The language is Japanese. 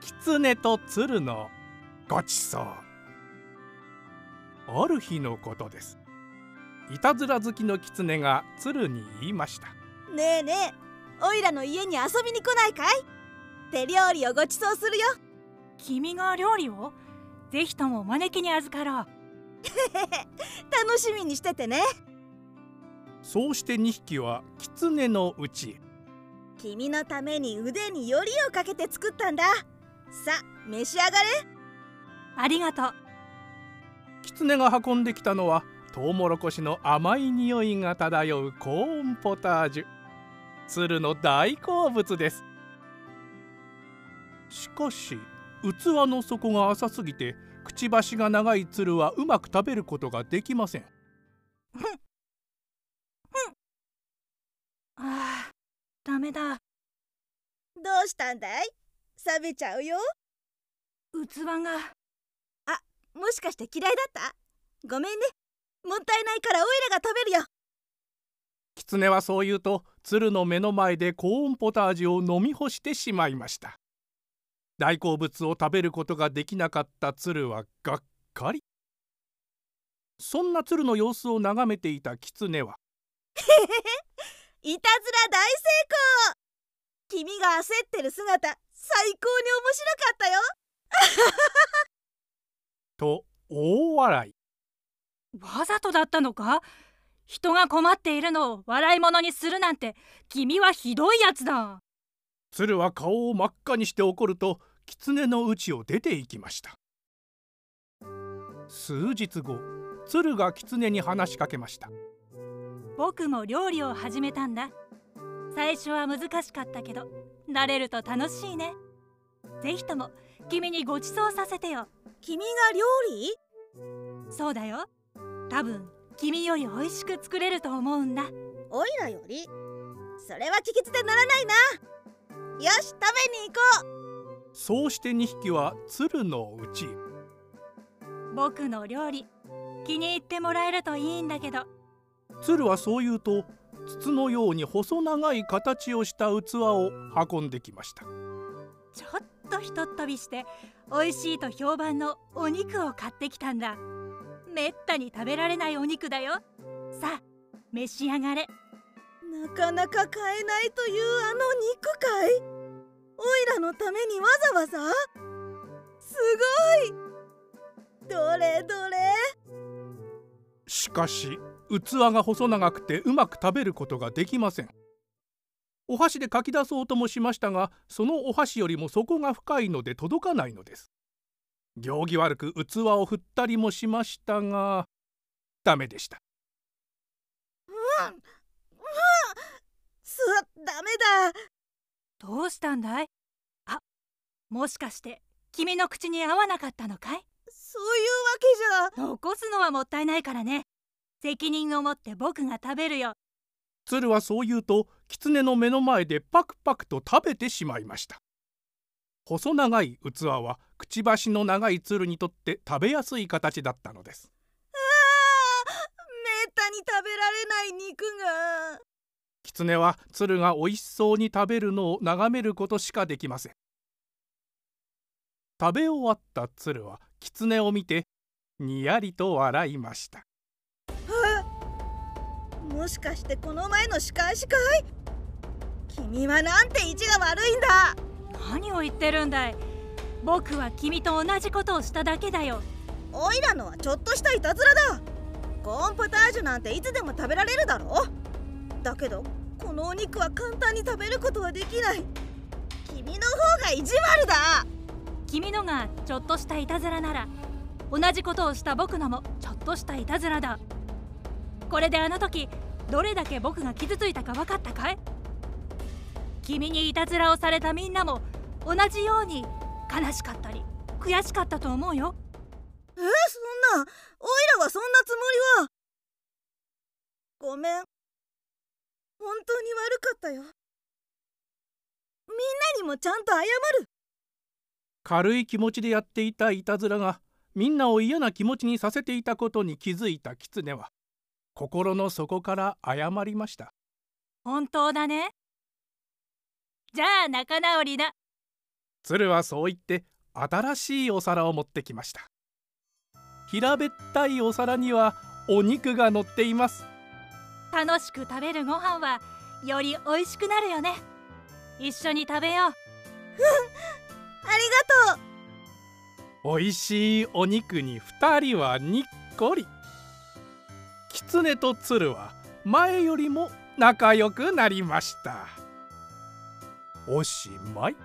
狐と鶴の。ごちそう。ある日のことです。いたずら好きの狐が鶴に言いました。ねえねえおいらの家に遊びに来ないかい？手料理をごちそうするよ。君が料理を？ぜひとも招きに預かろう。楽しみにしててね。そうして2匹は狐のうちへ。君のために腕によりをかけて作ったんださあ召し上がれ。ありがとう。狐が運んできたのはトウモロコシの甘い匂いが漂うコーンポタージュ。鶴の大好物です。しかし器の底が浅すぎてくちばしが長い鶴はうまく食べることができません。ああダメだ。どうしたんだい？冷めちゃうよ。器が。もしかして嫌いだった？ごめんね。もったいないからオイラが食べるよ。狐はそう言うと鶴の目の前でコーンポタージュを飲み干してしまいました。大好物を食べることができなかった鶴はがっかり。そんな鶴の様子を眺めていた狐は。いたずら大成功。君が焦ってる姿最高に面白かったよ。と大笑い。わざとだったのか？人が困っているのを笑い物にするなんて君はひどいやつだ。鶴は顔を真っ赤にして怒ると狐の家を出て行きました。数日後鶴が狐に話しかけました。僕も料理を始めたんだ。最初は難しかったけど慣れると楽しいね。ぜひとも君にご馳走させてよ。君が料理？そうだよ。多分君より美味しく作れると思うんだ。オイラより。それは聞き捨てならないな。よし食べに行こう。そうして2匹は鶴のうち。僕の料理気に入ってもらえるといいんだけど。鶴はそう言うと筒のように細長い形をした器を運んできました。ちょっとひとっ飛びして美味しいと評判のお肉を買ってきたんだ。めったに食べられないお肉だよ。さあ召し上がれ。なかなか買えないというあの肉かい？おいらのためにわざわざ？すごい！どれどれ？しかし器が細長くてうまく食べることができません。お箸でかき出そうともしましたがそのお箸よりも底が深いので届かないのです。行儀悪く器を振ったりもしましたがダメでした。うんうんすダメだ。どうしたんだい？あもしかして君の口に合わなかったのかい？そういうわけじゃ。残すのはもったいないからね責任を持って僕が食べるよ。鶴はそう言うと狐の目の前でパクパクと食べてしまいました。細長い器はくちばしの長い鶴にとって食べやすい形だったのです。あめったに食べられない肉が。狐は鶴が美味しそうに食べるのを眺めることしかできません。食べ終わった鶴は狐を見てにやりと笑いましたもしかしてこの前の仕返しかい？君はなんて意地が悪いんだ？何を言ってるんだい？僕は君と同じことをしただけだよ。おいらのはちょっとしたいたずらだ。コーンポタージュなんていつでも食べられるだろ？だけどこのお肉は簡単に食べることはできない。君の方が意地悪だ。君のがちょっとしたいたずらなら同じことをした僕のもちょっとしたいたずらだこれであの時どれだけ僕が傷ついたか分かったかい？君にいたずらをされたみんなも同じように悲しかったり悔しかったと思うよ。えそんな。おいらはそんなつもりは。ごめん。本当に悪かったよ。みんなにもちゃんと謝る。軽い気持ちでやっていたいたずらがみんなを嫌な気持ちにさせていたことに気づいた狐は心の底から謝りました。本当だね。じゃあ仲直りだ。鶴はそう言って新しいお皿を持ってきました。平べったいお皿にはお肉が乗っています。楽しく食べるご飯はより美味しくなるよね。一緒に食べよう。ありがとう。美味しいお肉に2人はにっこり狐と鶴は前よりも仲良くなりました。おしまい。